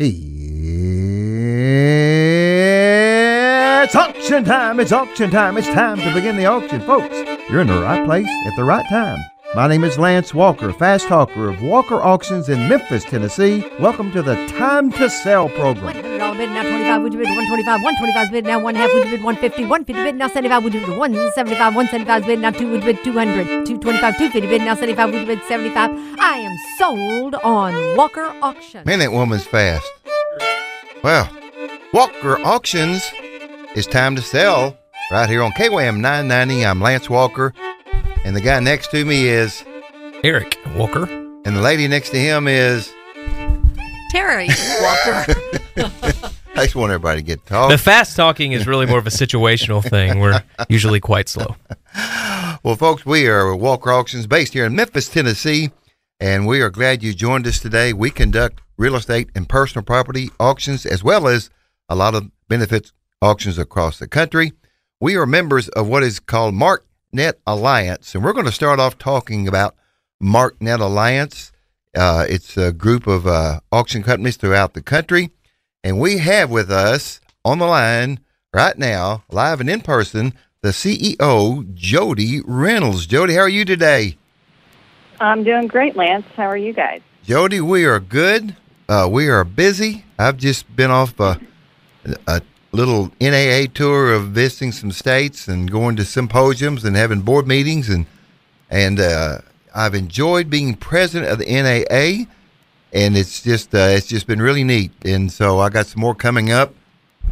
It's auction time! It's auction time! It's time to begin the auction, folks. You're in the right place at the right time. My name is Lance Walker, fast talker of Walker Auctions in Memphis, Tennessee. Welcome to the Time to Sell program. $100 bid now. 25 would you bid 125 125 bid now. One half would you bid 150 150 bid now. 75 would you bid 175 175 bid now. 2 would you bid 200 225 250 bid now. 75 would you bid 75 I am sold on Walker Auctions. Man, that woman's fast. Well, Walker Auctions is time to sell right here on KWAM 990. I'm Lance Walker, and the guy next to me is, Eric Walker. and the lady next to him is. Terry Walker I just want everybody to get to talk. The fast talking is really more of a situational thing. We're usually quite slow. Well, folks, we are Walker Auctions based here in Memphis, Tennessee, and we are glad you joined us today. We conduct real estate and personal property auctions as well as a lot of benefits auctions across the country. We are members of what is called MarkNet Alliance, and we're going to start off talking about MarkNet Alliance. Uh, it's a group of uh, auction companies throughout the country, and we have with us on the line right now, live and in person, the CEO, Jody Reynolds. Jody, how are you today? I'm doing great, Lance. How are you guys? Jody, we are good. Uh, we are busy. I've just been off a, a little NAA tour of visiting some states and going to symposiums and having board meetings and and uh, I've enjoyed being president of the NAA, and it's just uh, it's just been really neat. And so I got some more coming up,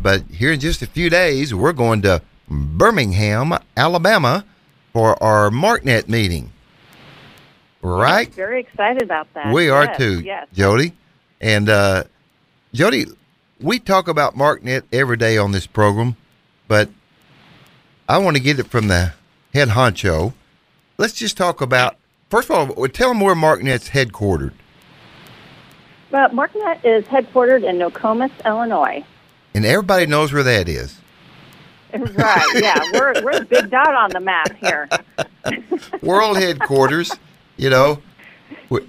but here in just a few days we're going to Birmingham, Alabama, for our MarkNet meeting. Right? Very excited about that. We are Yes, too, Yes. Jody. And uh, Jody, we talk about MarkNet every day on this program, but I want to get it from the head honcho. Let's just talk about first of all. Tell them where MarkNet's headquartered. Well, MarkNet is headquartered in Nokomis, Illinois. And everybody knows where that is. Right. Yeah. We're we're a big dot on the map here. World headquarters, you know,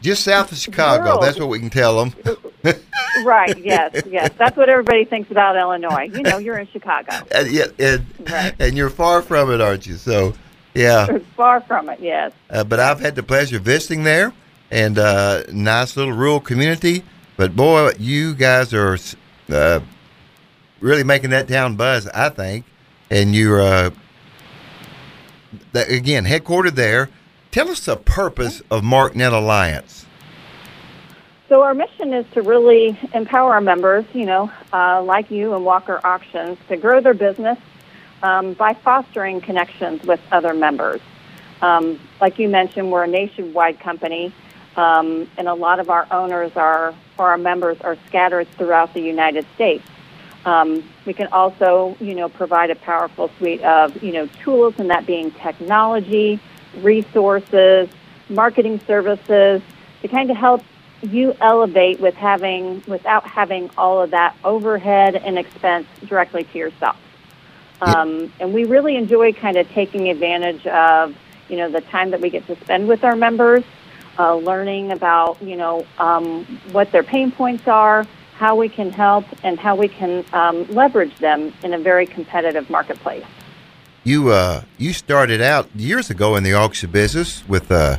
just south of Chicago. World. That's what we can tell them. Right. Yes. Yes. That's what everybody thinks about Illinois. You know, you're in Chicago. And, yeah, and, Right. and you're far from it, aren't you? So, yeah. Far from it. Yes. Uh, but I've had the pleasure of visiting there, and uh, nice little rural community. But boy, you guys are uh, really making that town buzz, I think. And you're uh, that, again headquartered there. Tell us the purpose of MarkNet Alliance. So our mission is to really empower our members, you know, uh, like you and Walker Auctions, to grow their business um, by fostering connections with other members. Um, like you mentioned, we're a nationwide company, um, and a lot of our owners are, or our members are scattered throughout the United States. Um, we can also, you know, provide a powerful suite of, you know, tools, and that being technology, resources, marketing services, to kind of help you elevate with having without having all of that overhead and expense directly to yourself. Um, and we really enjoy kind of taking advantage of you know the time that we get to spend with our members, uh, learning about you know um, what their pain points are, how we can help, and how we can um, leverage them in a very competitive marketplace. You uh, you started out years ago in the auction business with uh,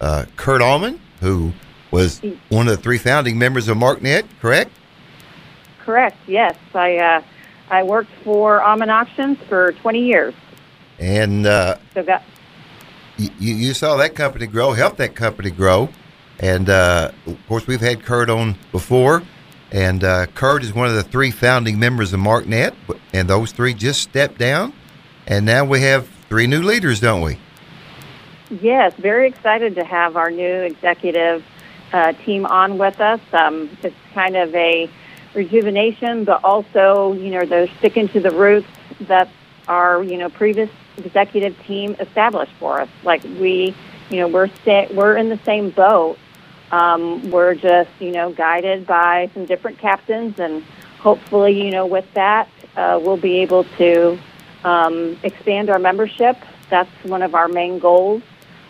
uh, Kurt Aumann, who was one of the three founding members of MarkNet, correct? Correct. Yes, I uh, I worked for Aumann Auctions for 20 years. And uh, So got you, you saw that company grow, helped that company grow, and uh, of course we've had Kurt on before, and uh, Kurt is one of the three founding members of MarkNet, and those three just stepped down, and now we have three new leaders, don't we? Yes, very excited to have our new executive uh, team on with us. Um, it's kind of a rejuvenation, but also, you know, they're sticking to the roots that our, you know, previous executive team established for us. Like we, you know, we're sta- we're in the same boat. Um, we're just, you know, guided by some different captains, and hopefully, you know, with that, uh, we'll be able to um, expand our membership. That's one of our main goals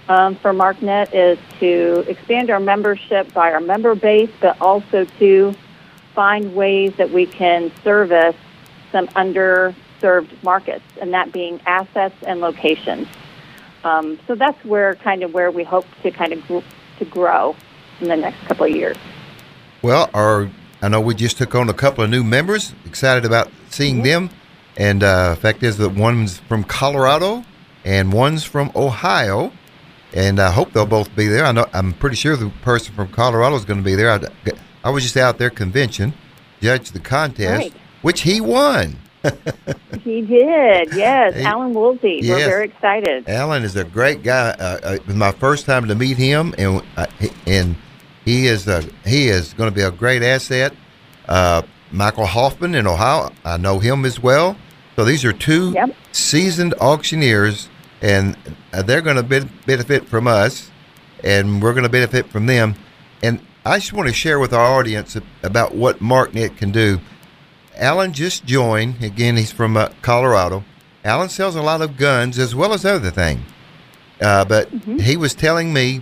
um, for MarkNet is to expand our membership by our member base, but also to find ways that we can service some underserved markets, and that being assets and locations. Um, so that's where kind of where we hope to kind of gr- to grow in the next couple of years. Well, our I know we just took on a couple of new members. Excited about seeing them. And uh, fact is that one's from Colorado and one's from Ohio. And I hope they'll both be there. I know I'm pretty sure the person from Colorado is going to be there. I, I was just out there convention, judged the contest, Right. which he won. He did, yes. Hey, Alan Woolsey. We're very excited. Alan is a great guy. Uh, uh, it was my first time to meet him, and uh, and he is a, he is going to be a great asset. Uh, Michael Hoffman in Ohio, I know him as well. So these are two Yep. seasoned auctioneers, and uh, they're going to be- benefit from us, and we're going to benefit from them. And I just want to share with our audience about what MarkNet can do. Alan just joined. Again, he's from uh, Colorado. Alan sells a lot of guns as well as other things. Uh, but he was telling me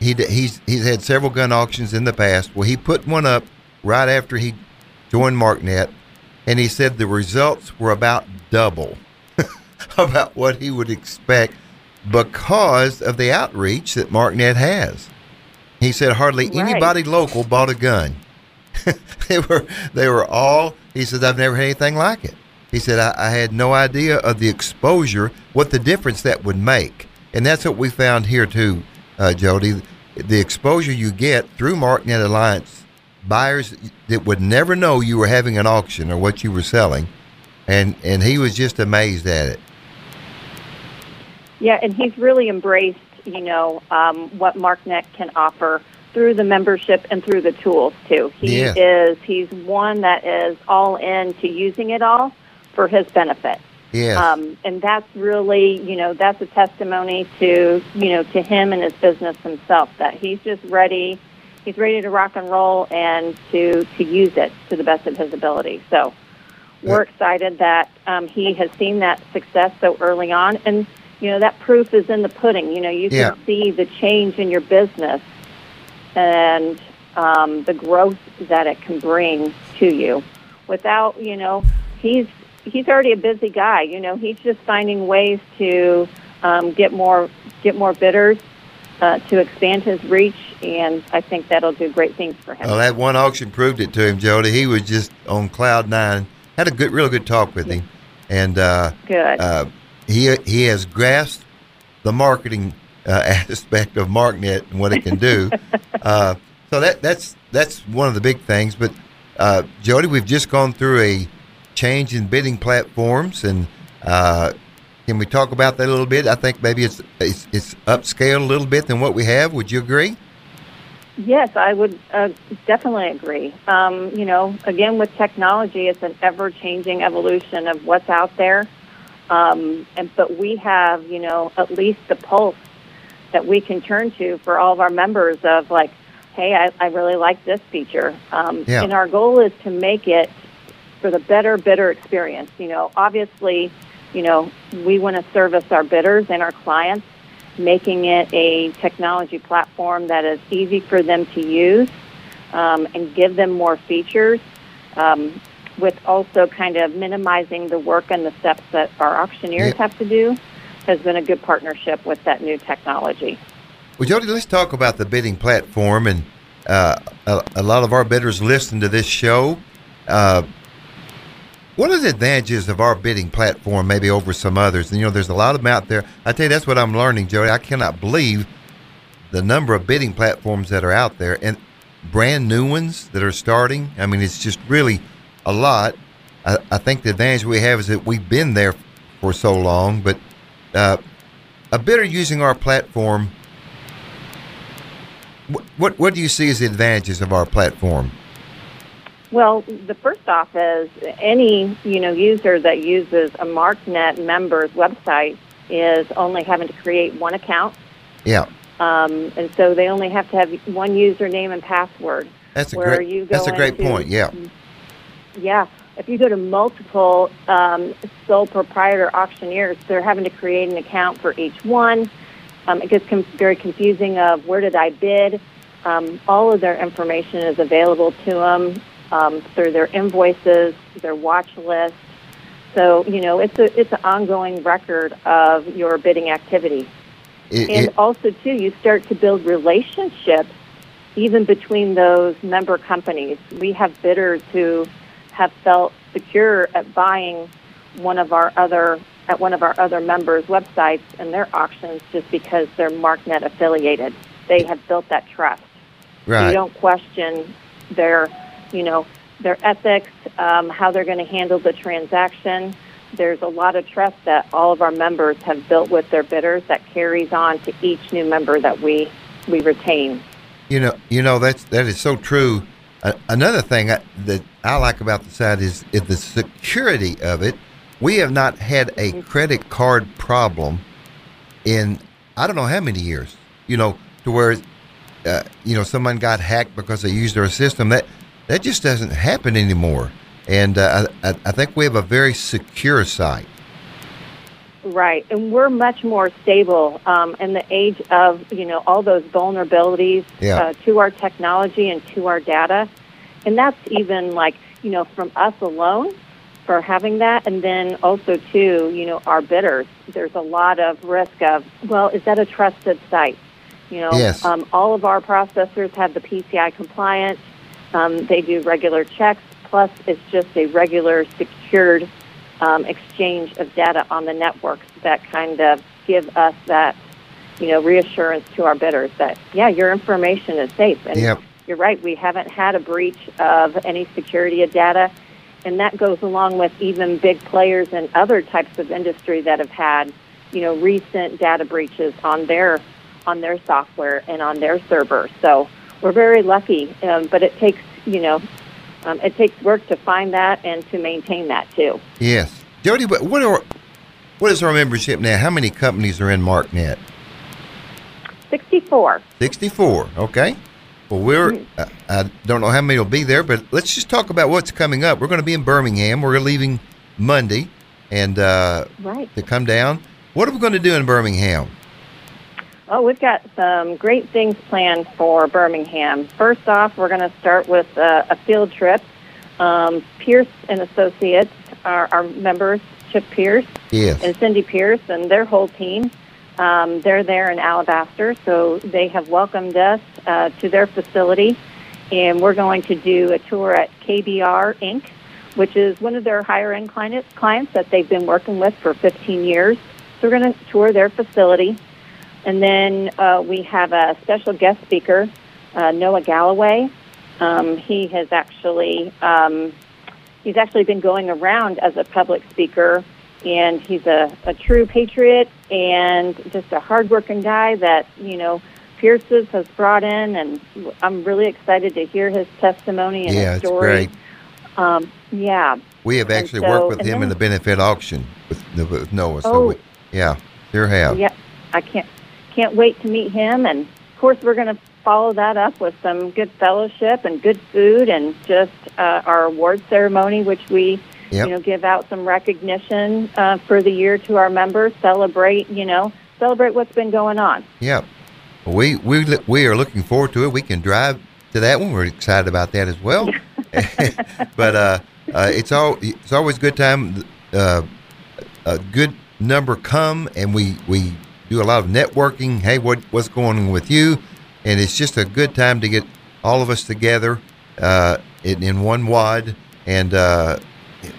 he he's he's had several gun auctions in the past. Well, he put one up right after he joined MarkNet, and he said the results were about double about what he would expect because of the outreach that MarkNet has. He said hardly Right. anybody local bought a gun. they were they were all. He says I've never had anything like it. He said I, I had no idea of the exposure, what the difference that would make, and that's what we found here too, uh, Jody. The exposure you get through MarkNet Alliance buyers that would never know you were having an auction or what you were selling, and and he was just amazed at it. Yeah, and he's really embraced, you know, um, what MarkNet can offer through the membership and through the tools too. He Yeah. is he's one that is all in to using it all for his benefit. Yes. Um, and that's really, you know, that's a testimony to, you know, to him and his business himself that he's just ready, he's ready to rock and roll and to to use it to the best of his ability. So we're excited that um, he has seen that success so early on, and you know that proof is in the pudding. You know, you Yeah. can see the change in your business and um, the growth that it can bring to you. Without, you know, he's he's already a busy guy. You know, he's just finding ways to um, get more get more bidders uh, to expand his reach, and I think that'll do great things for him. Well, that one auction proved it to him, Jody. He was just on cloud nine. Had a good, real good talk with him, and uh, Good. uh, he he has grasped the marketing uh, aspect of MarkNet and what it can do. uh, so that that's that's one of the big things. But uh, Jody, we've just gone through a change in bidding platforms, and uh, can we talk about that a little bit? I think maybe it's it's, it's upscaled a little bit than what we have. Would you agree? Yes, I would uh, definitely agree. Um, you know, again, with technology, it's an ever-changing evolution of what's out there. Um, and but we have, you know, at least the pulse that we can turn to for all of our members of like, hey, I, I really like this feature. Um, Yeah. And our goal is to make it for the better better experience. You know, obviously, you know, we want to service our bidders and our clients making it a technology platform that is easy for them to use um, and give them more features, um, with also kind of minimizing the work and the steps that our auctioneers have to do, has been a good partnership with that new technology. Well, Jody, let's talk about the bidding platform. And uh, a, a lot of our bidders listen to this show. Uh, what are the advantages of our bidding platform, maybe over some others? And, you know, there's a lot of them out there. I tell you, that's what I'm learning, Jody. I cannot believe the number of bidding platforms that are out there and brand new ones that are starting. I mean, it's just really a lot. I, I think the advantage we have is that we've been there for so long, but uh, a bidder using our platform what, what what do you see as the advantages of our platform? Well, the first off is any you know user that uses a MarkNet member's website is only having to create one account, Yeah, um, and so they only have to have one username and password. that's a Where great you go that's a great into- point. Yeah, Yeah, if you go to multiple um, sole proprietor auctioneers, they're having to create an account for each one. Um, it gets com- very confusing of where did I bid. Um, all of their information is available to them um, through their invoices, their watch list. So you know, it's a it's an ongoing record of your bidding activity, It- and it- also too, you start to build relationships even between those member companies. We have bidders who have felt secure at buying one of our other at one of our other members' websites and their auctions just because they're MarkNet affiliated. They have built that trust. right. You don't question their, you know, their ethics, um, how they're going to handle the transaction. There's a lot of trust that all of our members have built with their bidders that carries on to each new member that we we retain. You know, you know that's that is so true. Uh, another thing I, that I like about the site is, is the security of it. We have not had a credit card problem in I don't know how many years. You know, to where uh, you know someone got hacked because they used our system. That that just doesn't happen anymore. And uh, I, I think we have a very secure site. Right, and we're much more stable um, in the age of you know all those vulnerabilities Yeah. uh, to our technology and to our data, and that's even like you know from us alone for having that, and then also too you know our bidders. There's a lot of risk of well, is that a trusted site? You know, Yes. um, all of our processors have the PCI compliance. Um, they do regular checks. Plus, it's just a regular secured um, exchange of data on the networks that kind of give us that, you know, reassurance to our bidders that yeah, your information is safe. And Yep. you're right, we haven't had a breach of any security of data, and that goes along with even big players in other types of industry that have had, you know, recent data breaches on their on their software and on their servers. So we're very lucky, um, but it takes, you know. Um, it takes work to find that and to maintain that too. Yes, Jody. But what are what is our membership now? How many companies are in MarkNet? 64. 64. Okay. Well, we're, I, I don't know how many will be there, but let's just talk about what's coming up. We're going to be in Birmingham. We're leaving Monday and uh, Right. to come down. What are we going to do in Birmingham? Oh, we've got some great things planned for Birmingham. First off, we're going to start with uh, a field trip. Um, Pierce and Associates, our, our members, Chip Pierce Yes. and Cindy Pierce, and their whole team. Um, they're there in Alabaster, so they have welcomed us uh, to their facility, and we're going to do a tour at KBR Inc., which is one of their higher end clients, clients that they've been working with for 15 years. So we're going to tour their facility. And then uh, we have a special guest speaker, uh, Noah Galloway. Um, he has actually um, he's actually been going around as a public speaker, and he's a, a true patriot and just a hardworking guy that you know Pierce's has brought in, and I'm really excited to hear his testimony and Yeah, his it's story. great. Um, yeah. We have actually so- worked with him in the benefit auction with, with Noah. So, Oh. we, yeah, sure have. Yep. I can't can't wait to meet him and of course we're going to follow that up with some good fellowship and good food and just uh, our award ceremony which we Yep. you know give out some recognition uh, for the year to our members celebrate you know celebrate what's been going on Yeah. We we we are looking forward to it. We can drive to that one. We're excited about that as well. but uh, uh, it's all it's always a good time. Uh, a good number come and we we do a lot of networking. Hey, what what's going on with you? And it's just a good time to get all of us together uh, in, in one wad. And uh,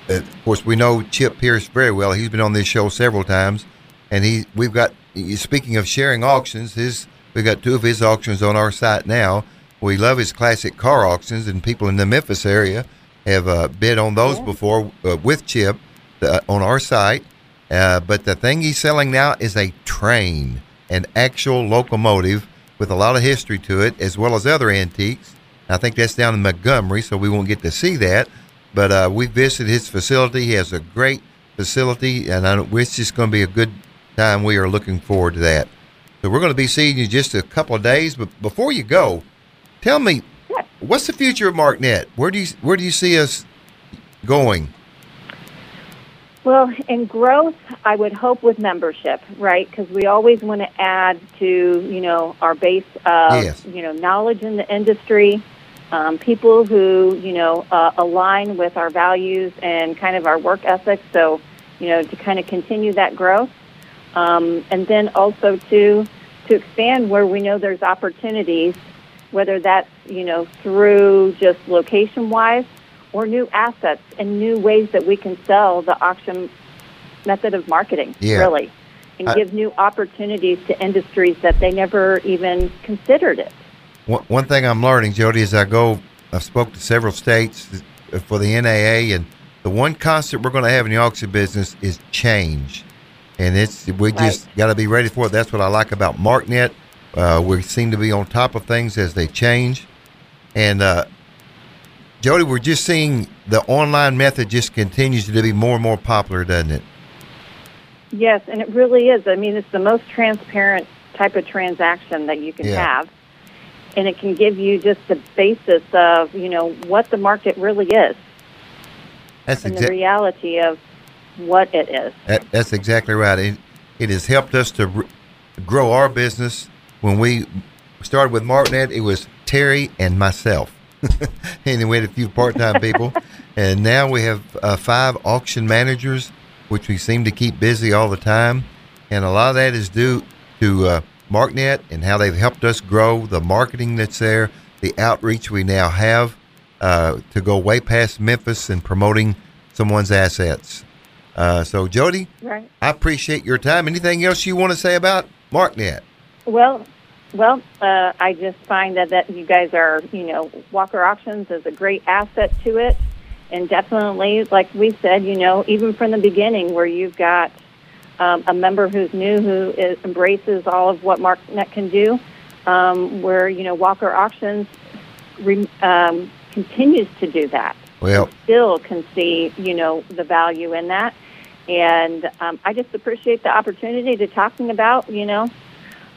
of course, we know Chip Pierce very well. He's been on this show several times, and he we've got. Speaking of sharing auctions, his we got two of his auctions on our site now. We love his classic car auctions, and people in the Memphis area have uh, bid on those before uh, with Chip uh, on our site. Uh, but the thing he's selling now is a train, an actual locomotive with a lot of history to it, as well as other antiques. I think that's down in Montgomery, so we won't get to see that. But uh, we visited his facility. He has a great facility, and I, know- it's just going to be a good time. We are looking forward to that. So we're going to be seeing you just a couple of days. But before you go, tell me, what's the future of MarkNet? Where do you where do you see us going? Well, in growth, I would hope with membership, right? Because we always want to add to, you know, our base of, Yes. you know, knowledge in the industry. um, people who you know uh, align with our values and kind of our work ethics. So you know to kind of continue that growth, um, and then also to to expand where we know there's opportunities, whether that's you know through just location wise or new assets and new ways that we can sell the auction method of marketing. Yeah. Really. And I- give new opportunities to industries that they never even considered it. One, one thing I'm learning, Jody, as I go, I've spoke to several states for the NAA, and the one constant we're going to have in the auction business is change, and it's we just got to be ready for it. That's what I like about MarkNet. Uh, we seem to be on top of things as they change, and uh, Jody, we're just seeing the online method just continues to be more and more popular, doesn't it? Yes, and it really is. I mean, it's the most transparent type of transaction that you can Yeah. have. And it can give you just the basis of, you know, what the market really is That's and the exactly. reality of what it is. That, that's exactly right. It, it has helped us to r- grow our business. When we started with MarkNet, it was Terry and myself. and then we had a few part time people. And now we have uh, five auction managers, which we seem to keep busy all the time. And a lot of that is due to uh, MarkNet and how they've helped us grow the marketing that's there, the outreach we now have uh, to go way past Memphis and promoting someone's assets. Uh, so, Jody, Right. I appreciate your time. Anything else you want to say about MarkNet? Well, well, uh, I just find that, that you guys are, you know, Walker Auctions is a great asset to it. And definitely, like we said, you know, even from the beginning where you've got um, a member who's new who is, embraces all of what MarkNet can do, um, where, you know, Walker Auctions re, um, continues to do that. Well, Still can see, you know, the value in that. And um, I just appreciate the opportunity to talking about, you know,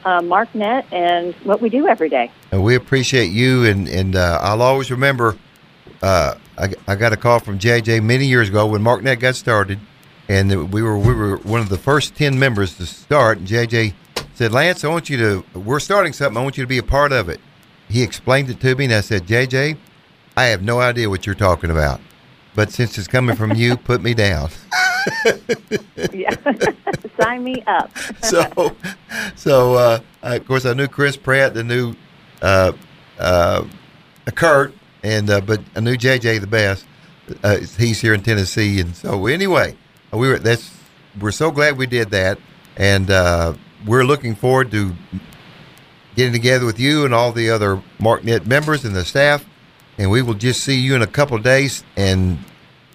uh, MarkNet and what we do every day. and we appreciate you, and and uh, I'll always remember. Uh, I, I got a call from JJ many years ago when MarkNet got started, and we were we were one of the first ten members to start. And JJ said, "Lance, I want you to. We're starting something. I want you to be a part of it." He explained it to me, and I said, "JJ, I have no idea what you're talking about, but since it's coming from you, put me down." Yeah. Sign me up. so, so uh, of course, I knew Chris Pratt, the new uh, uh, Kurt, and uh, but I knew JJ the best. Uh, he's here in Tennessee, and so anyway, we were that's we're so glad we did that, and uh, we're looking forward to getting together with you and all the other MarkNet members and the staff, and we will just see you in a couple of days. And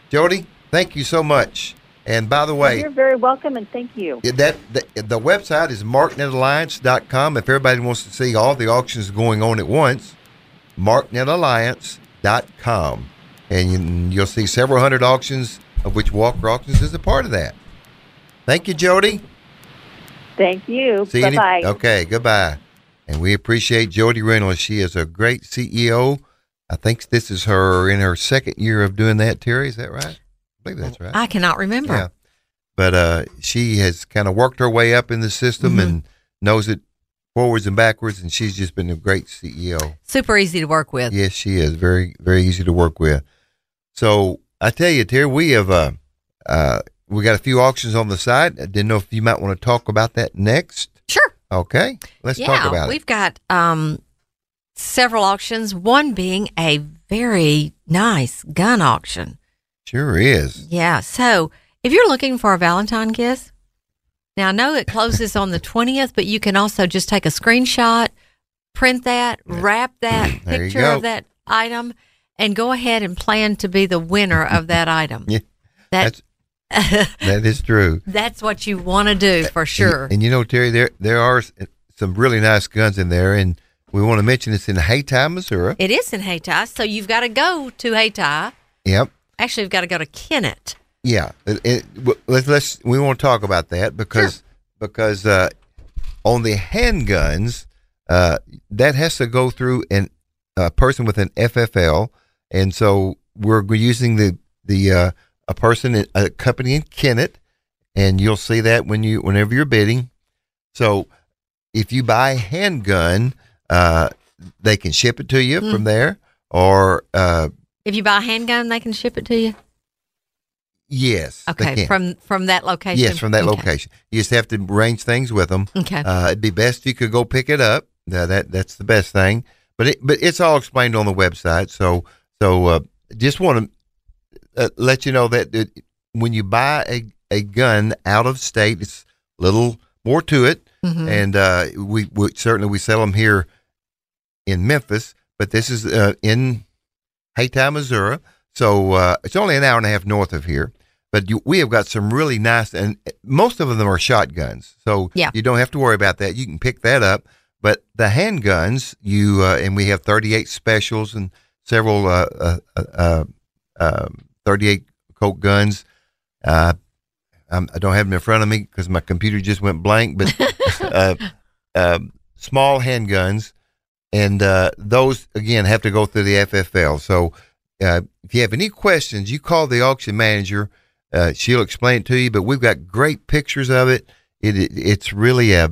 Jody, thank you so much. And by the way, You're very welcome and thank you. That the, the website is marknetalliance.com. If everybody wants to see all the auctions going on at once, marknetalliance.com. And you, you'll see several hundred auctions, of which Walker Auctions is a part of that. Thank you, Jody. Thank you. See Bye you. bye. any- Okay, goodbye. And we appreciate Jody Reynolds. She is a great CEO. I think this is her in her second year of doing that, Terry. Is that right? I believe that's right. I cannot remember. Yeah. But uh, she has kind of worked her way up in the system Mhm. and knows it forwards and backwards, and she's just been a great CEO. Super easy to work with. Yes, she is very, very easy to work with. So I tell you, Terry, we have uh, uh, we got a few auctions on the side. I didn't know if you might want to talk about that next. Sure. Okay, let's yeah, talk about it. we've got um, several auctions. One being a very nice gun auction. Sure is. Yeah. So if you're looking for a Valentine gift, now I know it closes on the 20th, but you can also just take a screenshot, print that, wrap that picture of that item, and go ahead and plan to be the winner of that item. Yeah, That That is true. that's what you want to do for sure. And, and you know, Terry, there there are uh, some really nice guns in there, and we want to mention it's in Hayti, Missouri. it is in Hayti, so you've got to go to Hayti. Yep. Actually, we've got to go to Kennett. Yeah, it, it, let's let's we want to talk about that because because uh, on the handguns, uh, that has to go through an a person with an FFL, and so we're using the the uh, a person in, a company in Kennett, and you'll see that when you whenever you're bidding. So if you buy a handgun, uh, they can ship it to you from there, or uh, If you buy a handgun, they can ship it to you. yes, Okay, from from that location. yes, from that Okay. location. You just have to arrange things with them. Okay. Uh, it'd be best if you could go pick it up. Uh, that that's the best thing. But it, but it's all explained on the website. So so uh, just want to uh, let you know that it, when you buy a, a gun out of state, it's a little more to it. Mhm. And uh, we, we certainly we sell them here in Memphis, but this is uh, in Haytown, Missouri. So uh, it's only an hour and a half north of here. But you, we have got some really nice, and most of them are shotguns. So Yeah. you don't have to worry about that. You can pick that up. But the handguns, you uh, and we have 38 specials and several uh, uh, uh, uh, 38 Colt guns. Uh, I'm, I don't have them in front of me because my computer just went blank. But uh, uh, small handguns, and uh, those again have to go through the FFL. So uh, if you have any questions, you call the auction manager. Uh, she'll explain it to you. But we've got great pictures of it. It, it it's really a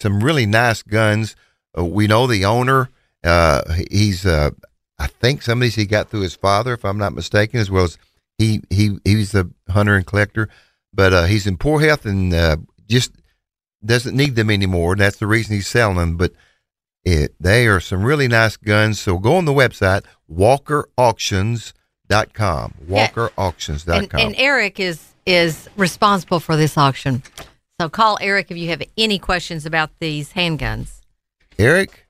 some really nice guns. Uh, we know the owner. Uh, he's uh, I think some of these he got through his father, if I'm not mistaken, as well as he he he's a hunter and collector. But he's in poor health and just doesn't need them anymore. That's the reason he's selling them. But it, they are some really nice guns. So go on the website walkerauctions.com. Walkerauctions.com. and, and Eric is is responsible for this auction. So call Eric if you have any questions about these handguns. Eric,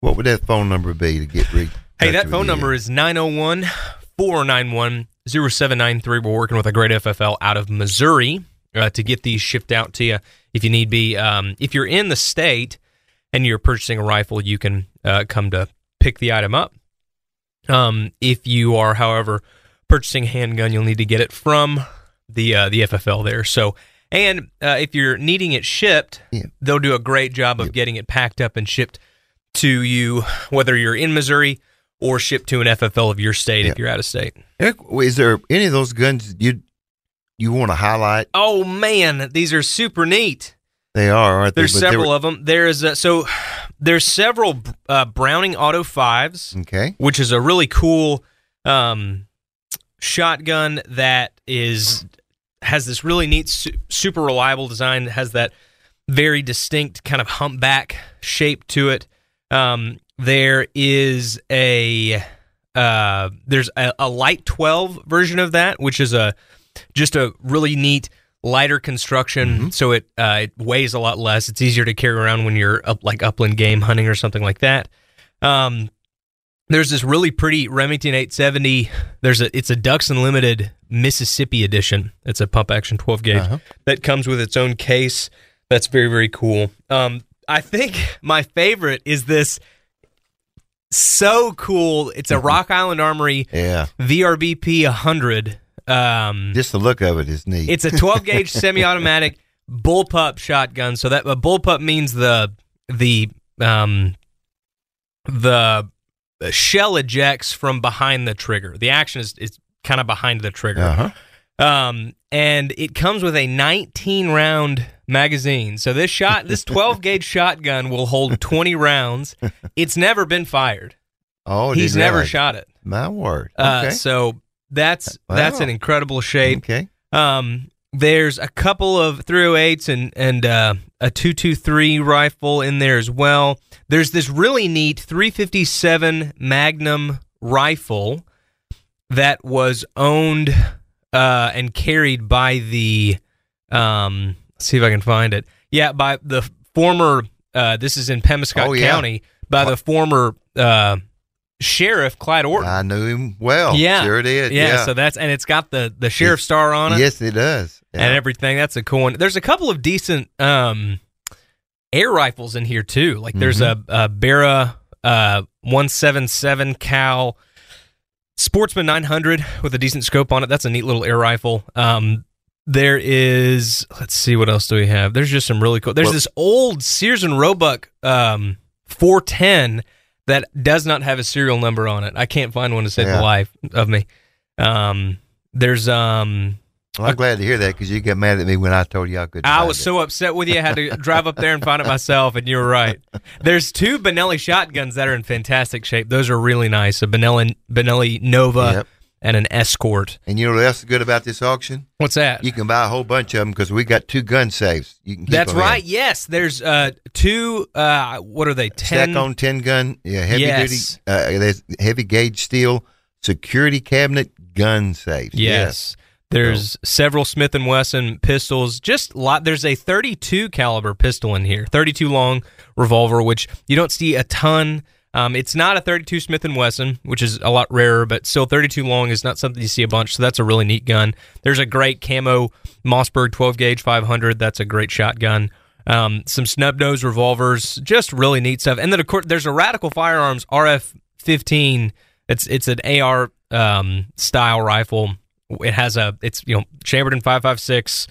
what would that phone number be to get re- Hey, that phone number is 901 491 0793. We're working with a great FFL out of Missouri uh, to get these shipped out to you if you need be. Um, if you're in the state and you're purchasing a rifle, you can uh, come to pick the item up. Um, if you are, however, purchasing a handgun, you'll need to get it from the uh, the FFL there. So, and uh, if you're needing it shipped, Yeah. they'll do a great job of getting it packed up and shipped to you, whether you're in Missouri or shipped to an FFL of your state Yeah. if you're out of state. Eric, is there any of those guns you you want to highlight? Oh man, these are super neat. They are, aren't There's they? Several were- of them. There's uh, so there's several uh, Browning Auto Fives, Okay. which is a really cool um, shotgun that is has this really neat, su- super reliable design. That has that very distinct kind of humpback shape to it. Um, there is a uh, there's a, a light 12 version of that, which is a just a really neat lighter construction. So it uh, it weighs a lot less. It's easier to carry around when you're up like upland game hunting or something like that. Um, there's this really pretty Remington 870. There's a it's a Ducks Unlimited Mississippi edition. It's a pump action 12 gauge Uh-huh. that comes with its own case. That's very very cool. Um, I think my favorite is this. So cool! It's a Rock Island Armory Yeah. VRBP 100. Um, Just the look of it is neat. it's a 12 gauge semi-automatic bullpup shotgun. So that a bullpup means the the um the shell ejects from behind the trigger. The action is is kind of behind the trigger. uh-huh. Um, and it comes with a 19 round magazine. So this shot, this 12 gauge shotgun will hold 20 rounds. It's never been fired. Oh, He's never realize. shot it. My word. Uh, Okay. so that's that's an incredible shape. okay. Um, there's a couple of 308s and and uh, a 223 rifle in there as well. There's this really neat 357 Magnum rifle that was owned uh, and carried by the um, let's see if I can find it. Yeah, by the former. Uh, this is in Pemiscot Oh, yeah. County by the former uh, sheriff Clyde Orton. I knew him well. yeah, Sure did. Yeah, Yeah. so that's and it's got the the sheriff star on it Yes, it does. Yeah. and everything. That's a cool one. There's a couple of decent um, air rifles in here too. Like there's a, a Barra uh, 177 cal Sportsman 900 with a decent scope on it. That's a neat little air rifle. Um, there is, let's see, what else do we have? There's just some really cool. There's Well- this old Sears and Roebuck um, 410 that does not have a serial number on it. I can't find one to save Yeah. the life of me. Um, there's um, Well, I'm glad to hear that because you got mad at me when I told you I couldn't. I was it. so upset with you. I had to drive up there and find it myself, and you were right. There's two Benelli shotguns that are in fantastic shape. Those are really nice. A Benelli, Benelli Nova Yep. And an Escort. And you know what else is good about this auction? What's that? You can buy a whole bunch of them because we got two gun safes. You can keep That's 'em in. right. Yes, there's uh two. Uh, what are they? Ten. Stack on ten gun, yeah, heavy Yes. duty, uh, there's heavy gauge steel security cabinet gun safes. Yes. There's several Smith and Wesson pistols. Just lot. There's a 32 caliber pistol in here, 32 long revolver, which you don't see a ton. Um, it's not a 32 Smith and Wesson, which is a lot rarer, but still 32 long is not something you see a bunch. So that's a really neat gun. There's a great camo Mossberg 12 gauge 500. That's a great shotgun. Um, some snub nose revolvers, just really neat stuff. And then of course there's a Radical Firearms RF 15. It's it's an AR um, style rifle. It has a it's you know chambered in 556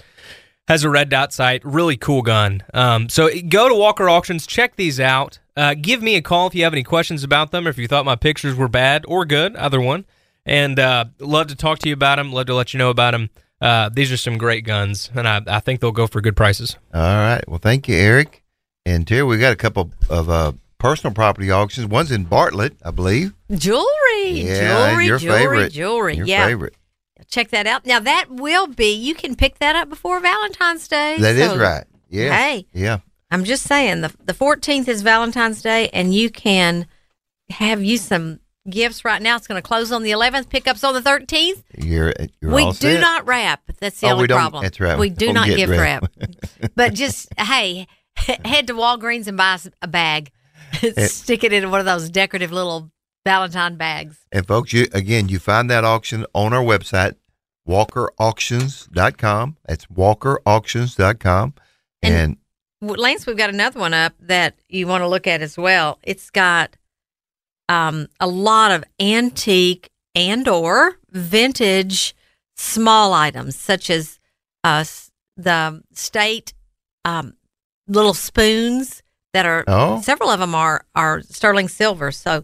has a red dot sight. Really cool gun. Um, so go to Walker Auctions, check these out. Uh, give me a call if you have any questions about them, or if you thought my pictures were bad or good, either one. And uh, love to talk to you about them. Love to let you know about them. Uh, these are some great guns, and I, I think they'll go for good prices. All right. Well, thank you, Eric. And Terry, we got a couple of uh, personal property auctions. One's in Bartlett, I believe. Jewelry, Yeah, jewelry, your jewelry, favorite. jewelry. Your yeah, favorite. check that out. Now that will be. You can pick that up before Valentine's Day. That is so right. Yeah. Hey. Yeah. I'm just saying the the 14th is Valentine's Day, and you can have you some gifts right now. It's going to close on the 11th. Pickups on the 13th. You're, you're we do set. not wrap. That's the Oh, only we don't- problem. that's right. We do don't not gift wrap. wrap. but just hey, head to Walgreens and buy a bag. Eh, Stick it in one of those decorative little Valentine bags. And folks, you again, you find that auction on our website, walkerauctions.com. That's walkerauctions.com. And- And, Lance, we've got another one up that you want to look at as well. It's got um, a lot of antique and or vintage small items, such as uh, the state um, little spoons that are Oh. several of them are are sterling silver. So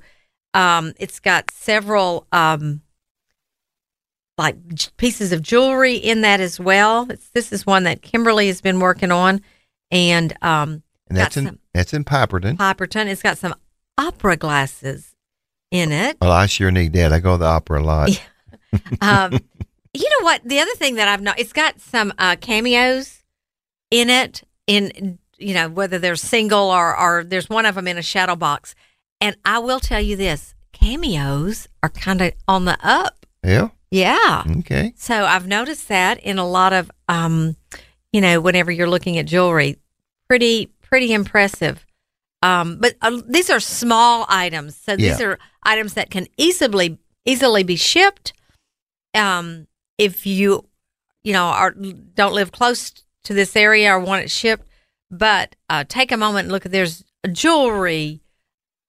um, it's got several um, like j- pieces of jewelry in that as well. It's, this is one that Kimberly has been working on, and um, and that's in some that's in Piperton. Piperton. It's got some opera glasses in it. Well, I sure need that. I go to the opera a lot. Um, you know what? The other thing that I've not, it's got some uh, cameos in it. In you know whether they're single or or there's one of them in a shadow box. And I will tell you this: cameos are kind of on the up. Yeah. Yeah. Okay. So I've noticed that in a lot of, um, you know, whenever you're looking at jewelry, pretty pretty impressive. Um, but uh, these are small items, so these Yeah. are items that can easily easily be shipped. Um, if you, you know, are don't live close to this area or want it shipped, but uh, take a moment and look at there's jewelry,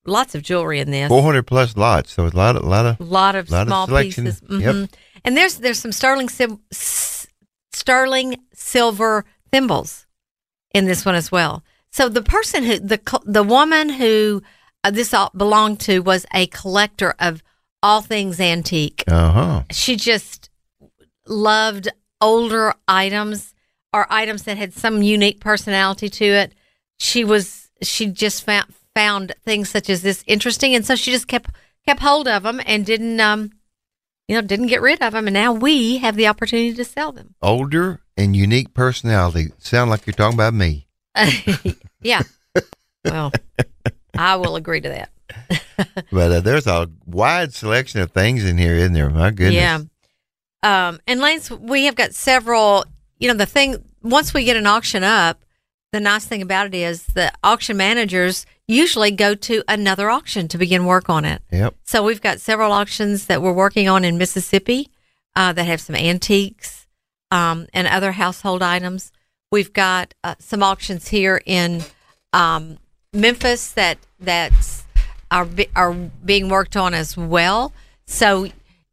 lots of jewelry in this Four hundred plus lots. So a lot, a lot of lot of Lot of small selection. pieces. Yep. Mhm. And there's there's some sterling sil- s- sterling silver thimbles in this one as well. So the person who the the woman who uh, this all belonged to was a collector of all things antique. uh huh. She just loved older items or items that had some unique personality to it. She was she just found found things such as this interesting, and so she just kept kept hold of them and didn't um you know didn't get rid of them, and now we have the opportunity to sell them. Older and unique personality. Sound like you're talking about me. yeah. Well, I will agree to that. But uh, there's a wide selection of things in here, isn't there? My goodness. Yeah. Um, and Lance, we have got several. You know, the thing once we get an auction up, the nice thing about it is the auction managers usually go to another auction to begin work on it. Yep. So we've got several auctions that we're working on in Mississippi uh, that have some antiques um, and other household items. We've got uh, some auctions here in um, Memphis that that's are are being worked on as well. So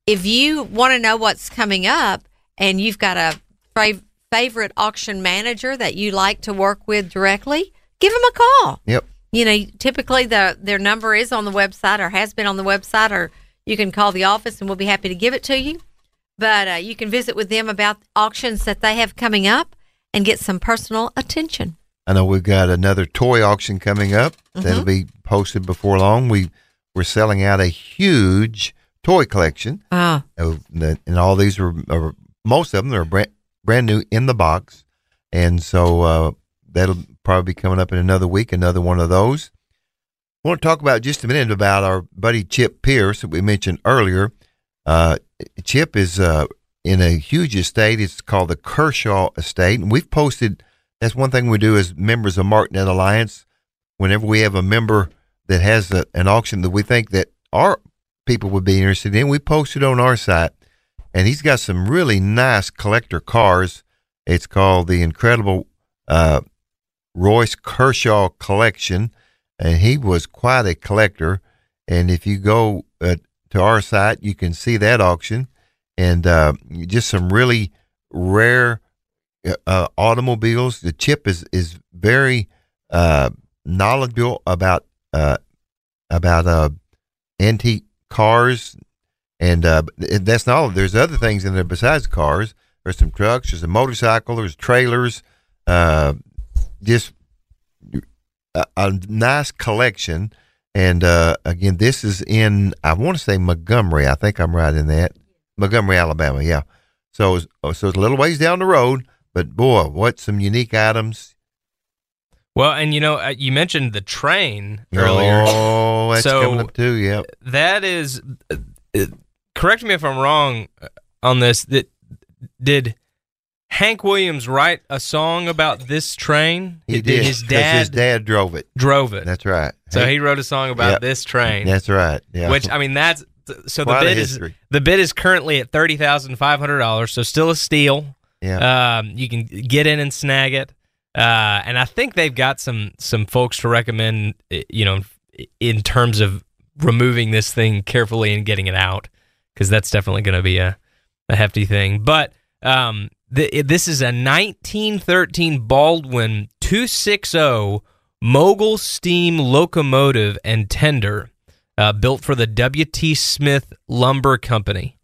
if you want to know what's coming up and you've got a fav- favorite auction manager that you like to work with directly, give them a call Yep. you know, typically the their number is on the website or has been on the website, or you can call the office and we'll be happy to give it to you. But uh, you can visit with them about auctions that they have coming up and get some personal attention. I know we've got another toy auction coming up Mm-hmm. that'll be posted before long. We we're selling out a huge toy collection, Oh, of and all these are, are most of them are brand brand new in the box, and so uh, that'll probably be coming up in another week. Another one of those. I want to talk about just a minute about our buddy Chip Pierce that we mentioned earlier. Uh, Chip is uh, in a huge estate. It's called the Kershaw Estate, and we've posted. That's one thing we do as members of MarkNet Alliance. Whenever we have a member that has a, an auction that we think that our people would be interested in, we post it on our site. And he's got some really nice collector cars. It's called the Incredible uh, Royce Kershaw Collection, and he was quite a collector. And if you go uh, to our site, you can see that auction and uh, just some really rare uh, automobiles. The chip is is very uh, knowledgeable about uh, about uh, antique cars, and uh, that's not all. There's other things in there besides cars. There's some trucks. There's a motorcycle. There's trailers. Uh, just a, a nice collection. And uh, again, this is in I want to say Montgomery. I think I'm right in that Montgomery, Alabama. Yeah. So it's, so it's a little ways down the road, but boy, what some unique items Well, and you know, uh, you mentioned the train earlier. Oh, that's So- coming up too. Yep. That is, uh, uh, correct me if I'm wrong on this. That did Hank Williams write a song about this train? He did. His dad, His dad drove it. drove it. That's right. So he wrote a song about Yep. this train. That's right. Yeah. Which I mean, that's so the Quite a bid is the bid is currently at thirty thousand five hundred dollars. So still a steal. yeah. Um, you can get in and snag it. Uh, and I think they've got some some folks to recommend. eh, You know, in terms of removing this thing carefully and getting it out, because that's definitely going to be a a hefty thing. But um, the, this is a 1913 Baldwin 260 mogul steam locomotive and tender, uh, built for the W.T. Smith Lumber Company.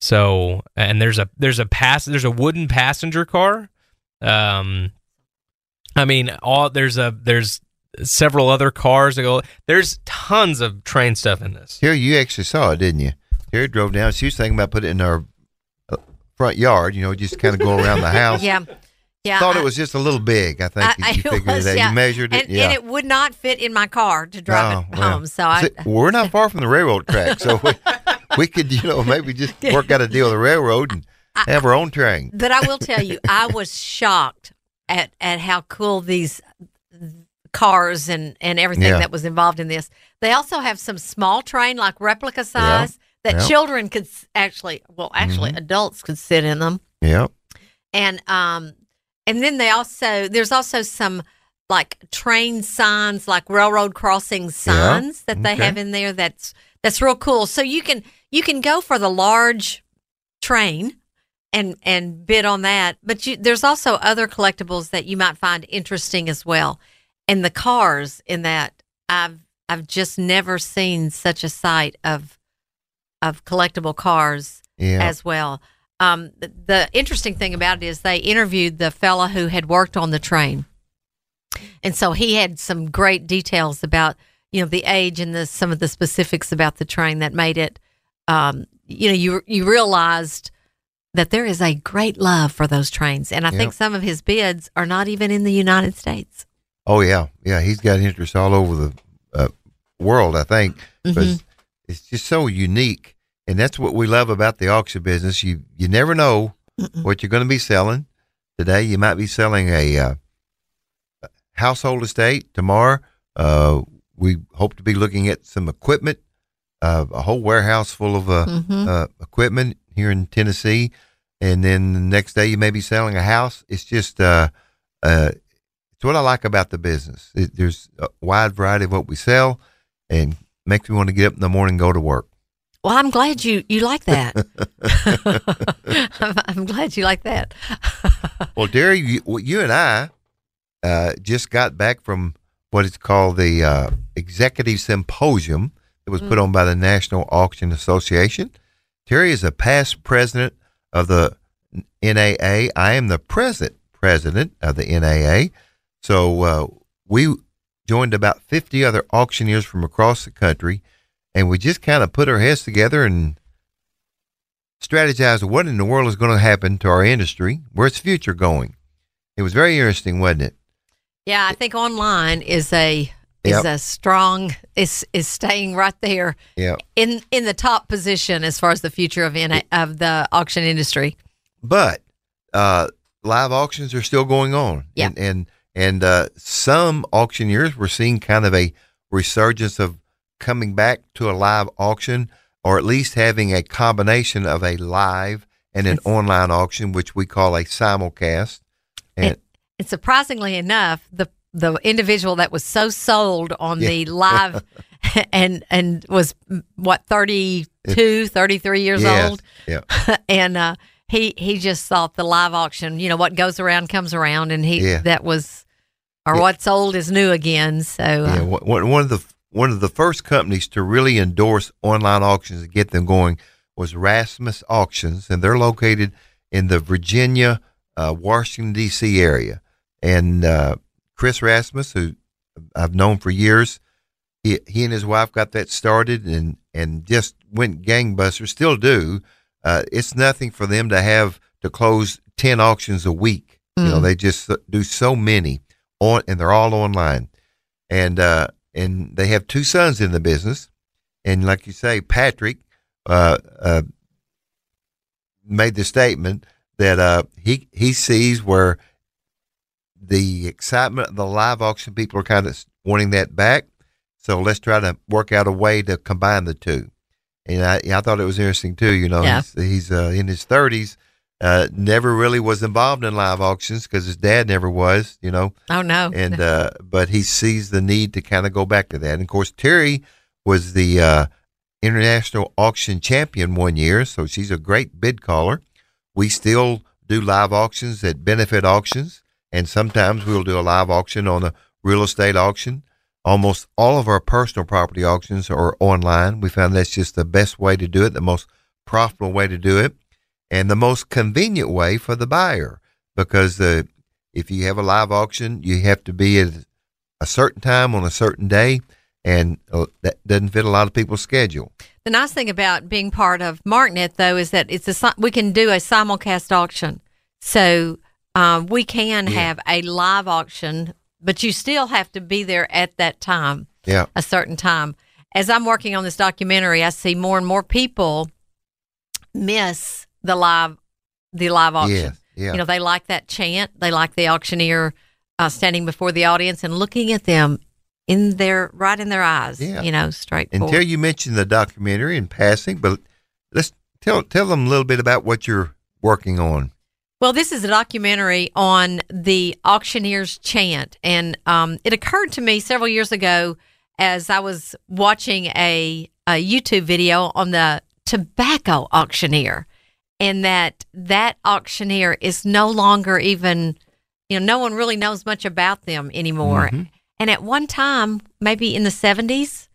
So, and there's a there's a pass there's a wooden passenger car. Um, I mean, all there's a there's several other cars that go. There's tons of train stuff in this. Here, you actually saw it, didn't you? Here, drove down. She was thinking about putting it in our uh, front yard. You know, just kind of go around the house. yeah. Yeah. Thought I- it was just a little big. I think I- you, you figured was, out. yeah. You measured it. and, yeah. and it would not fit in my car to drive Oh, it well. home. So I, See, we're not far from the railroad track, so we, we could, you know, maybe just work out a deal with the railroad and have our own train. but I will tell you, I was shocked at at how cool these cars and and everything Yeah. that was involved in this. They also have some small train, like replica size, that Yeah. Mm-hmm. children could actually, well, actually, adults could sit in them. Yep. and um and then they also there's also some like train signs like railroad crossing signs that they okay. have in there that's that's real cool so you can you can go for the large train and and bid on that but you, there's also other collectibles that you might find interesting as well and the cars in that i've i've just never seen such a sight of of collectible cars Yeah. as well. Um, the, the interesting thing about it is they interviewed the fella who had worked on the train, and so he had some great details about you know the age and the some of the specifics about the train that made it. Um, you know, you you realized that there is a great love for those trains, and I think some of his bids are not even in the United States. Oh yeah, yeah. He's got interest all over the uh, world. I think, Mm-hmm. but it's just so unique, and that's what we love about the auction business. You you never know what you're going to be selling. Today, you might be selling a uh, household estate. Tomorrow, uh, we hope to be looking at some equipment, uh, a whole warehouse full of uh, Mhm. uh, equipment here in Tennessee, and then the next day you may be selling a house. It's just uh, uh, it's what I like about the business. It, there's a wide variety of what we sell, and makes me want to get up in the morning and go to work. Well, I'm glad you you like that. I'm, I'm glad you like that. Well, Terry, you, you and I uh, just got back from what is called the uh, Executive Symposium that was put on by the National Auction Association. Terry is a past president of the NAA. I am the present president of the NAA. So uh, we joined about 50 other auctioneers from across the country, and we just kind of put our heads together and strategized what in the world is going to happen to our industry, where's the future going. It was very interesting, wasn't it? Yeah, I think online is a is Yep. a strong is is staying right there Yeah. in in the top position as far as the future of in, of the auction industry. but uh, live auctions are still going on. Yeah. And and, and uh, some auctioneers were seeing kind of a resurgence of coming back to a live auction, or at least having a combination of a live and an online auction, which we call a simulcast. And And surprisingly enough, the the individual that was so sold on Yeah. the live and and was mm, what 32, 33 years Yes. old yeah, and uh he he just thought the live auction, you know, what goes around comes around and he Yeah. that was or Yeah. what's old is new again. So uh, yeah. One one- one of the one of the first companies to really endorse online auctions and get them going was Rasmus Auctions, and they're located in the Virginia, uh, Washington D.C. area. And uh, Chris Rasmus, who I've known for years, he he and his wife got that started and and just went gangbusters. Still do. Uh, it's nothing for them to have to close ten auctions a week. You know, Mm. they just do so many on, and they're all online. And uh, and they have two sons in the business, and like you say, Patrick uh, uh, made the statement that uh, he he sees where the excitement of the live auction people are kind of wanting that back. So let's try to work out a way to combine the two. And I, I thought it was interesting too. You know, Yeah. he's, he's uh, in his thirties. Uh, never really was involved in live auctions because his dad never was. You know, oh no. and uh, but he sees the need to kind of go back to that. And of course, Terry was the uh, international auction champion one year, so she's a great bid caller. We still do live auctions at benefit auctions, and sometimes we'll do a live auction on a real estate auction. Almost all of our personal property auctions are online. We found that's just the best way to do it, the most profitable way to do it, and the most convenient way for the buyer because the if you have a live auction, you have to be at a certain time on a certain day, and uh, that doesn't fit a lot of people's schedule. The nice thing about being part of MarkNet, though, is that it's a we can do a simulcast auction, so um, we can Yeah. have a live auction, but you still have to be there at that time, Yeah, a certain time. As I'm working on this documentary, I see more and more people miss the live the live auction. yes, yeah, You know, they like that chant. They like the auctioneer uh, standing before the audience and looking at them in their right in their eyes. Yeah. You know, straight Until forward. You mentioned the documentary in passing, but let's tell tell them a little bit about what you're working on. Well, this is a documentary on the auctioneer's chant, and um, it occurred to me several years ago as I was watching a, a YouTube video on the tobacco auctioneer, and that that auctioneer is no longer even, you know, no one really knows much about them anymore. Mhm. And at one time, maybe in the seventies,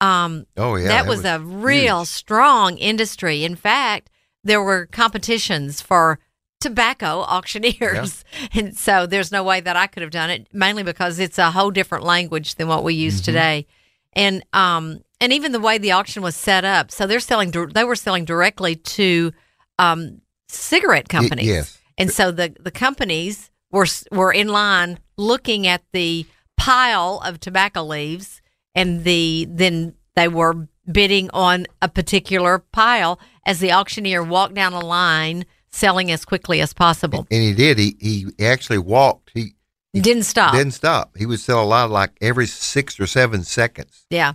um, Oh yeah, that, was, a real strong industry. In fact, there were competitions for tobacco auctioneers. And so there's no way that I could have done it, mainly because it's a whole different language than what we use Mm-hmm. today. And um and even the way the auction was set up. So they're selling they were selling directly to um cigarette companies. yes. And so the the companies were were in line looking at the pile of tobacco leaves and the then they were bidding on a particular pile as the auctioneer walked down a line selling as quickly as possible. And he did. He he actually walked. He Didn't stop. didn't stop. He would sell a lot like every six or seven seconds. Yeah.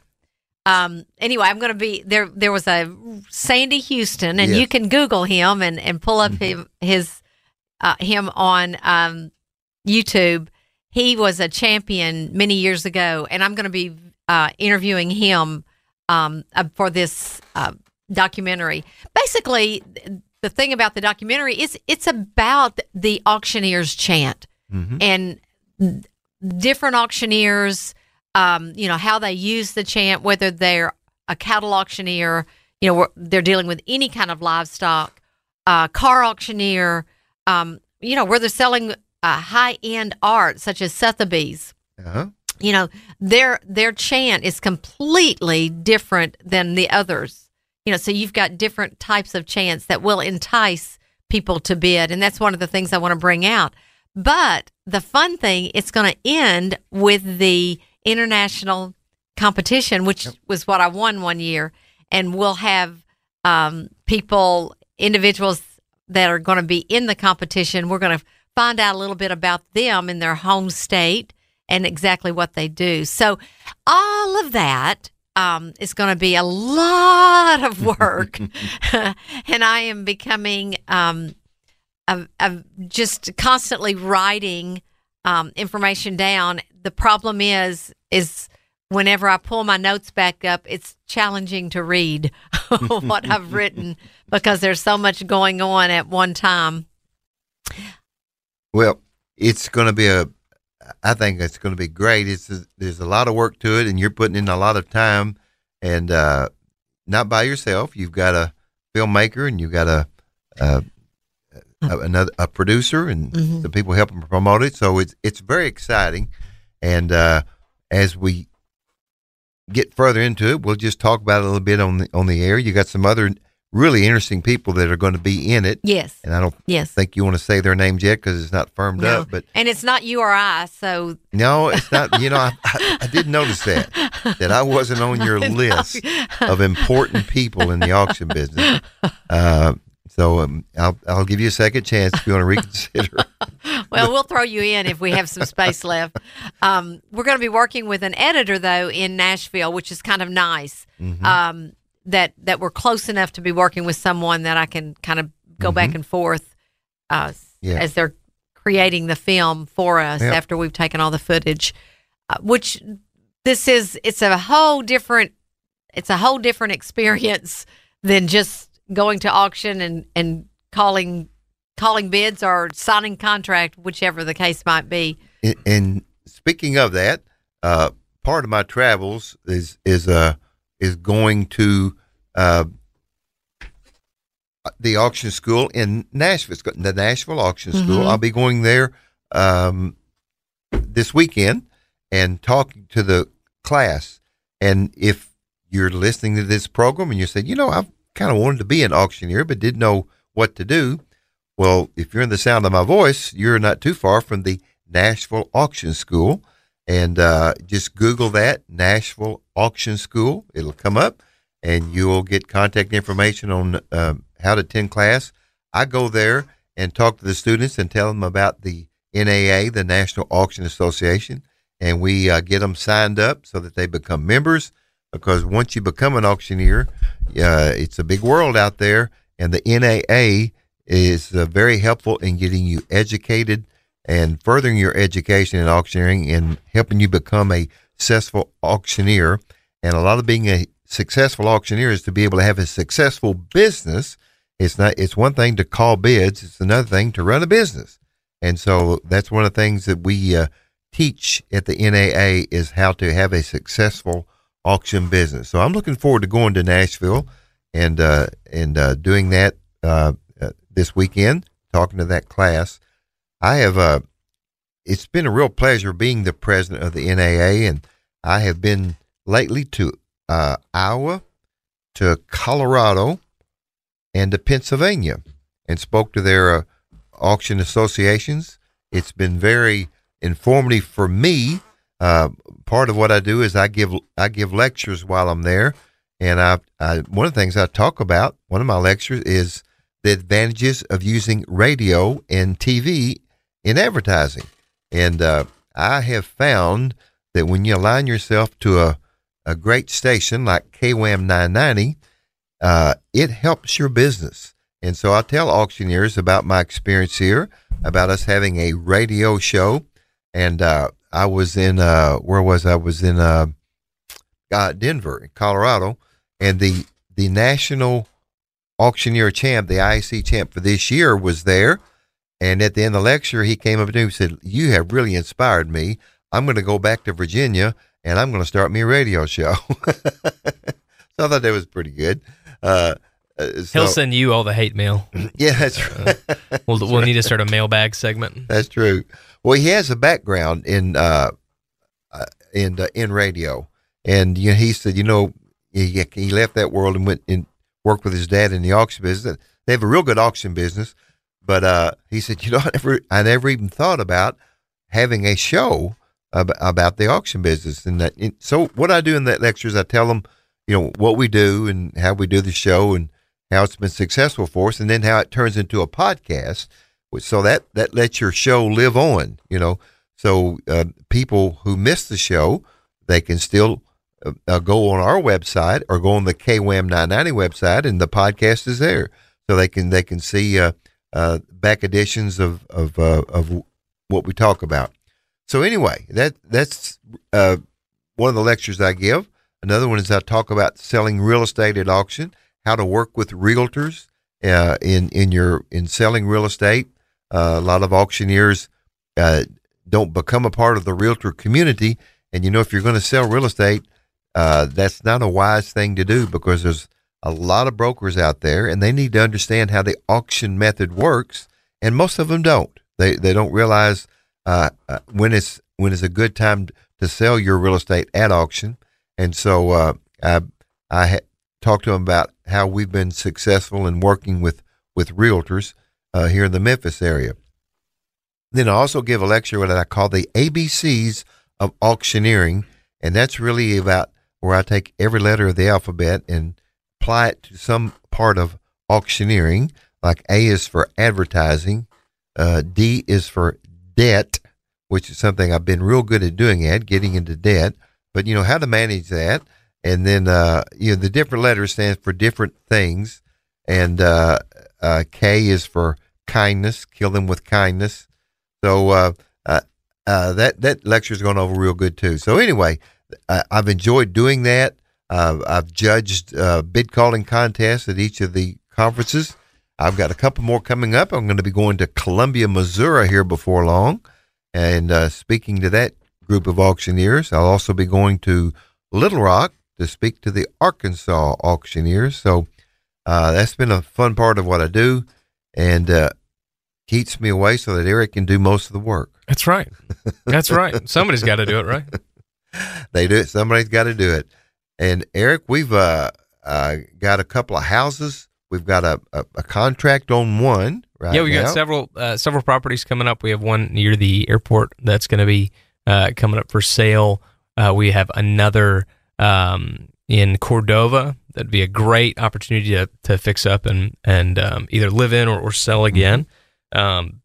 Um, anyway, I'm going to be there. There was a Sandy Houston, and Yes. you can Google him and, and pull up Mhm. him, his uh, him on um, YouTube. He was a champion many years ago, and I'm going to be uh, interviewing him um, uh, for this uh, documentary. Basically, the thing about the documentary is it's about the auctioneer's chant hmm and different auctioneers, um, you know, how they use the chant, whether they're a cattle auctioneer, you know, where they're dealing with any kind of livestock, uh, car auctioneer, um, you know, where they're selling uh, high end art such as Sotheby's. Uh-huh. You know, their their chant is completely different than the others. You know, so you've got different types of chants that will entice people to bid, and that's one of the things I want to bring out. But the fun thing, it's going to end with the international competition, which was what I won one year, and we'll have um, people, individuals that are going to be in the competition. We're going to find out a little bit about them in their home state and exactly what they do. So, all of that um, is going to be a lot of work, and I am becoming um, a, a just constantly writing um, information down. The problem is, is whenever I pull my notes back up, it's challenging to read what I've written because there's so much going on at one time. Well, it's going to be a. I think it's going to be great. It's there's a lot of work to it, and you're putting in a lot of time, and uh, not by yourself. You've got a filmmaker, and you've got a, a, a another a producer, and Mhm. the people helping promote it. So it's it's very exciting, and uh, as we get further into it, we'll just talk about it a little bit on the on the air. You got some other really interesting people that are going to be in it, Yes, and I don't yes. think you want to say their names yet because it's not firmed No. up. But And it's not you or I, so no, it's not. You know, I, I, I did notice that that I wasn't on your list of important people in the auction business. Uh, so um, I'll I'll give you a second chance if you want to reconsider. well, we'll throw you in if we have some space left. Um, we're going to be working with an editor though in Nashville, which is kind of nice. Mhm. Um, that that we're close enough to be working with someone that I can kind of go back and forth uh, Yeah. as they're creating the film for us Yep. after we've taken all the footage. Uh, which this is it's a whole different it's a whole different experience than just going to auction and and calling calling bids or signing contract, whichever the case might be. And, and speaking of that, uh, part of my travels is is uh is going to uh, the auction school in Nashville. It's the Nashville Auction School. Mhm. I'll be going there um, this weekend and talking to the class. And if you're listening to this program and you say, you know, I've kind of wanted to be an auctioneer but didn't know what to do, well, if you're in the sound of my voice, you're not too far from the Nashville Auction School. And uh, just Google that, Nashville Auction School. It'll come up and you'll get contact information on um, how to attend class. I go there and talk to the students and tell them about the NAA, the National Auction Association, and we uh, get them signed up so that they become members. Because once you become an auctioneer, uh, it's a big world out there, and the NAA is uh, very helpful in getting you educated and furthering your education in auctioneering and helping you become a successful auctioneer. And a lot of being a successful auctioneer is to be able to have a successful business. It's not. It's one thing to call bids. It's another thing to run a business. And so that's one of the things that we uh, teach at the NAA is how to have a successful auction business. So I'm looking forward to going to Nashville and uh, and uh, doing that uh, uh, this weekend, talking to that class. I have uh, it's been a real pleasure being the president of the NAA, and I have been lately to uh, Iowa, to Colorado, and to Pennsylvania, and spoke to their auction associations. It's been very informative for me. Uh, part of what I do is I give I give lectures while I'm there, and I, I one of the things I talk about one of my lectures is the advantages of using radio and TV in advertising. And uh, I have found that when you align yourself to a, a great station like KWAM 990, uh, it helps your business. And so I tell auctioneers about my experience here, about us having a radio show. And uh, I was in, uh, where was I? I was in uh, uh, Denver, Colorado, and the the national auctioneer champ, the IAC champ for this year, was there. And at the end of the lecture, he came up to me and said, "You have really inspired me. I'm going to go back to Virginia and I'm going to start me a radio show." so I thought that was pretty good. Uh, Uh, He'll send you all the hate mail. Yeah, that's right. We'll we'll need to start a mailbag segment. That's true. Well, he has a background in uh, uh, in uh, in radio, and you know, he said, you know, he, he left that world and went and worked with his dad in the auction business. They have a real good auction business, but uh, he said, you know, I never I never even thought about having a show ab- about the auction business. And that, and so what I do in that lecture is I tell them, you know, what we do and how we do the show and how it's been successful for us, and then how it turns into a podcast. So that that lets your show live on, you know. So uh, people who miss the show, they can still uh, uh, go on our website or go on the KWAM 990 website, and the podcast is there, so they can they can see uh, uh, back editions of of uh, of what we talk about. So anyway, that that's one of the lectures I give. Another one is I talk about selling real estate at auction, how to work with realtors in in your in selling real estate. Uh, a lot of auctioneers uh, don't become a part of the realtor community, and you know if you're going to sell real estate, uh, that's not a wise thing to do because there's a lot of brokers out there, and they need to understand how the auction method works, and most of them don't. They they don't realize uh, uh, when it's when it's a good time to sell your real estate at auction, and so I I ha- talked to them about how we've been successful in working with with realtors uh, here in the Memphis area. Then I also give a lecture that I call the ABCs of auctioneering, and that's really about where I take every letter of the alphabet and apply it to some part of auctioneering. Like A is for advertising, uh, D is for debt, which is something I've been real good at doing at getting into debt. But you know how to manage that, and then uh, you know the different letters stand for different things, and uh, uh, K is for kindness, kill them with kindness. So uh, uh, uh, that that lecture is going over real good too. So anyway, I, I've enjoyed doing that. Uh, I've judged uh, bid calling contests at each of the conferences. I've got a couple more coming up. I'm going to be going to Columbia, Missouri here before long, and uh, speaking to that group of auctioneers. I'll also be going to Little Rock to speak to the Arkansas auctioneers. So uh, that's been a fun part of what I do, and uh, keeps me away so that Eric can do most of the work. That's right. That's right. Somebody's got to do it, right? They do it. Somebody's got to do it. And Eric, we've uh, uh, got a couple of houses. We've got a, a, a contract on one right yeah, we now. got several uh, several properties coming up. We have one near the airport that's going to be uh, coming up for sale. Uh, we have another um, in Cordova that'd be a great opportunity to, to fix up and and um, either live in or, or sell again. Um,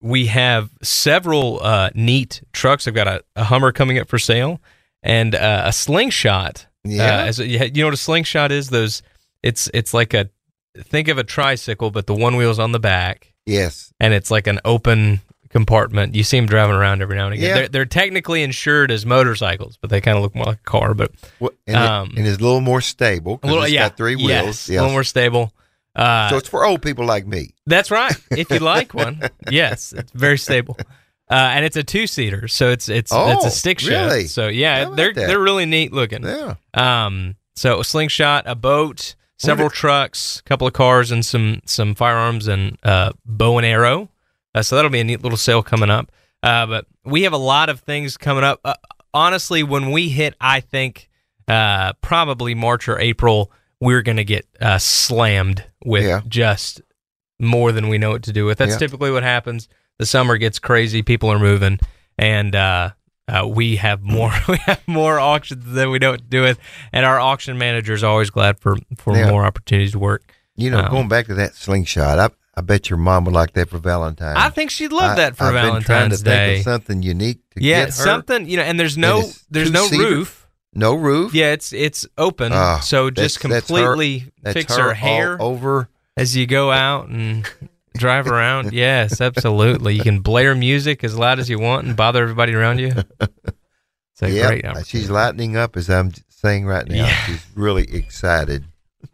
we have several uh, neat trucks. I've got a, a Hummer coming up for sale and uh, a slingshot. Yeah. Uh, a, you know what a slingshot is? Those it's it's like a think of a tricycle, but the one wheel's on the back, yes. and it's like an open compartment. You see them driving around every now and again. Yeah. They're, they're technically insured as motorcycles, but they kind of look more like a car. But Well, and, it- Um, and it's a little more stable. a little, it's yeah, got three yes, wheels. a little more stable. Uh, so it's for old people like me. that's right. If you like one, yes, it's very stable. Uh, and it's a two seater, so it's it's it's Oh, a stick shift. really? So yeah, they're that? they're really neat looking. Yeah. Um, so a slingshot, a boat, several trucks, a couple of cars, and some some firearms and uh, bow and arrow. Uh, so that'll be a neat little sale coming up. Uh, but we have a lot of things coming up. Uh, honestly, when we hit, I think uh, probably March or April, we're gonna get uh, slammed with Yeah. just more than we know what to do with. That's Yeah. typically what happens. The summer gets crazy, people are moving, and uh, uh, we have more we have more auctions than we know what to do with, and our auction manager is always glad for for Yeah. more opportunities to work. You know, Um, going back to that slingshot, I, I bet your mom would like that for Valentine's. I think she'd love I- that for I've been trying to Valentine's think Day. of something unique to yeah, get her. something you know, and there's no it's there's no roof. No roof. Yeah, it's it's open, Ah, so just that's- that's her- completely fix her her hair over. as you go out and drive around. Yes, absolutely. You can blare music as loud as you want and bother everybody around you. It's a Yep, great she's lightening up as I'm saying right now. Yeah. She's really excited.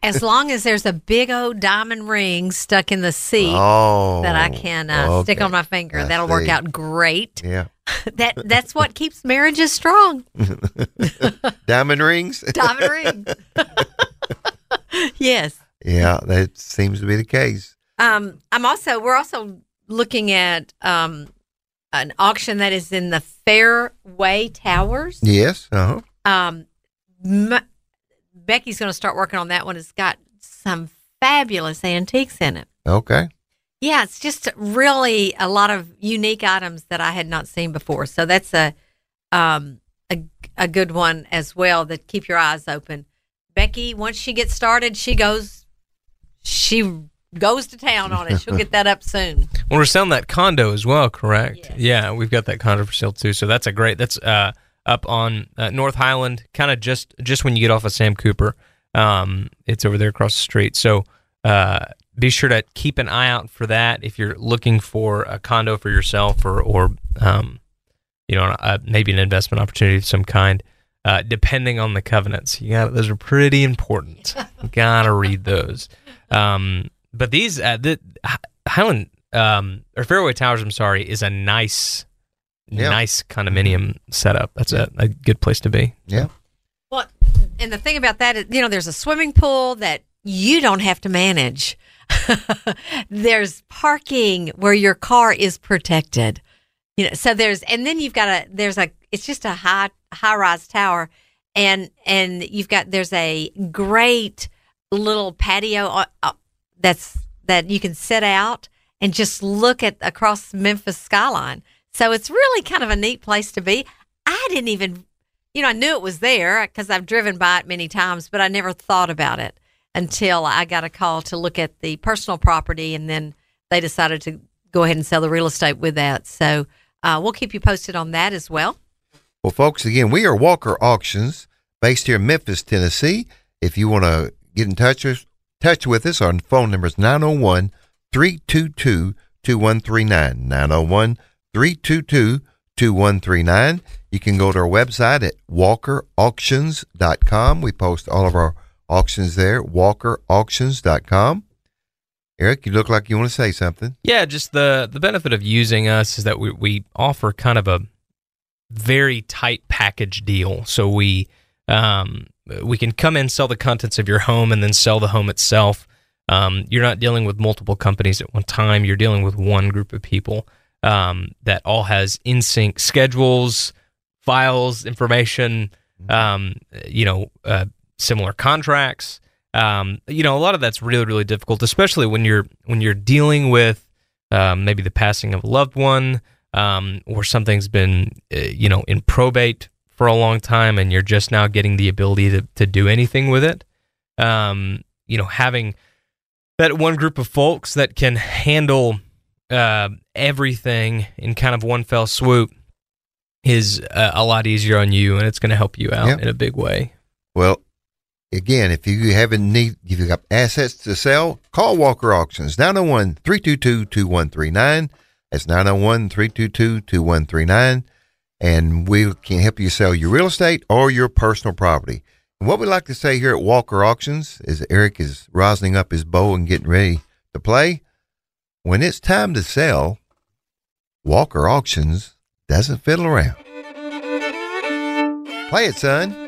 As long as there's a big old diamond ring stuck in the seat Oh, that I can uh, stick on my finger, I that'll work out great. Yeah, That that's what keeps marriages strong. diamond rings. Diamond ring. yes. Yeah, that seems to be the case. Um, I'm also we're also looking at um, an auction that is in the Fairway Towers. Yes. Uh huh. Um, m- Becky's going to start working on that one. It's got some fabulous antiques in it. Okay. Yeah, it's just really a lot of unique items that I had not seen before. So that's a um a, a good one as well that keep your eyes open. Becky, once she gets started, she goes she goes to town on it. She'll get that up soon. Well, we're selling that condo as well, correct? Yes. Yeah, we've got that condo for sale too. So that's a great. That's uh, up on uh, North Highland, kind of just just when you get off of Sam Cooper. Um, it's over there across the street. So uh, be sure to keep an eye out for that if you're looking for a condo for yourself or or um, you know uh, maybe an investment opportunity of some kind. Uh, depending on the covenants, you got those are pretty important. You gotta read those. Um, but these uh, the Highland um, or Fairway Towers, I'm sorry, is a nice, Yeah. nice condominium setup. That's a, a good place to be. Yeah. Well, and the thing about that is, you know, there's a swimming pool that you don't have to manage. there's parking where your car is protected. You know, so there's, and then you've got a, there's a, it's just a high, high rise tower, and and you've got there's a great little patio uh, uh, that's that you can sit out and just look at across Memphis skyline. So it's really kind of a neat place to be. I didn't even you know, I knew it was there because I've driven by it many times, but I never thought about it until I got a call to look at the personal property, and then they decided to go ahead and sell the real estate with that. So uh, we'll keep you posted on that as well. Well, folks, again, we are Walker Auctions based here in Memphis, Tennessee. If you want to get in touch with, touch with us, our phone number is 901 322 2139. 901 322 2139. You can go to our website at walkerauctions.com. We post all of our auctions there, walkerauctions.com. Eric, you look like you want to say something. Yeah, just the the benefit of using us is that we we offer kind of a very tight package deal. So we um we can come in sell the contents of your home and then sell the home itself. Um, you're not dealing with multiple companies at one time. You're dealing with one group of people um, that all has in sync schedules, files, information. Um, you know, uh, similar contracts. Um, you know, a lot of that's really, really difficult, especially when you're when you're dealing with um, maybe the passing of a loved one, um, or something's been, uh, you know, in probate for a long time, and you're just now getting the ability to to do anything with it. Um, you know, having that one group of folks that can handle uh, everything in kind of one fell swoop is uh, a lot easier on you, and it's going to help you out Yeah. in a big way. Well, again, if you haven't need if you've got assets to sell, call Walker Auctions 901-322-2139. That's 901-322-2139 and we can help you sell your real estate or your personal property. And what we like to say here at Walker Auctions is Eric is rosin up his bow and getting ready to play. When it's time to sell, Walker Auctions doesn't fiddle around. Play it, son.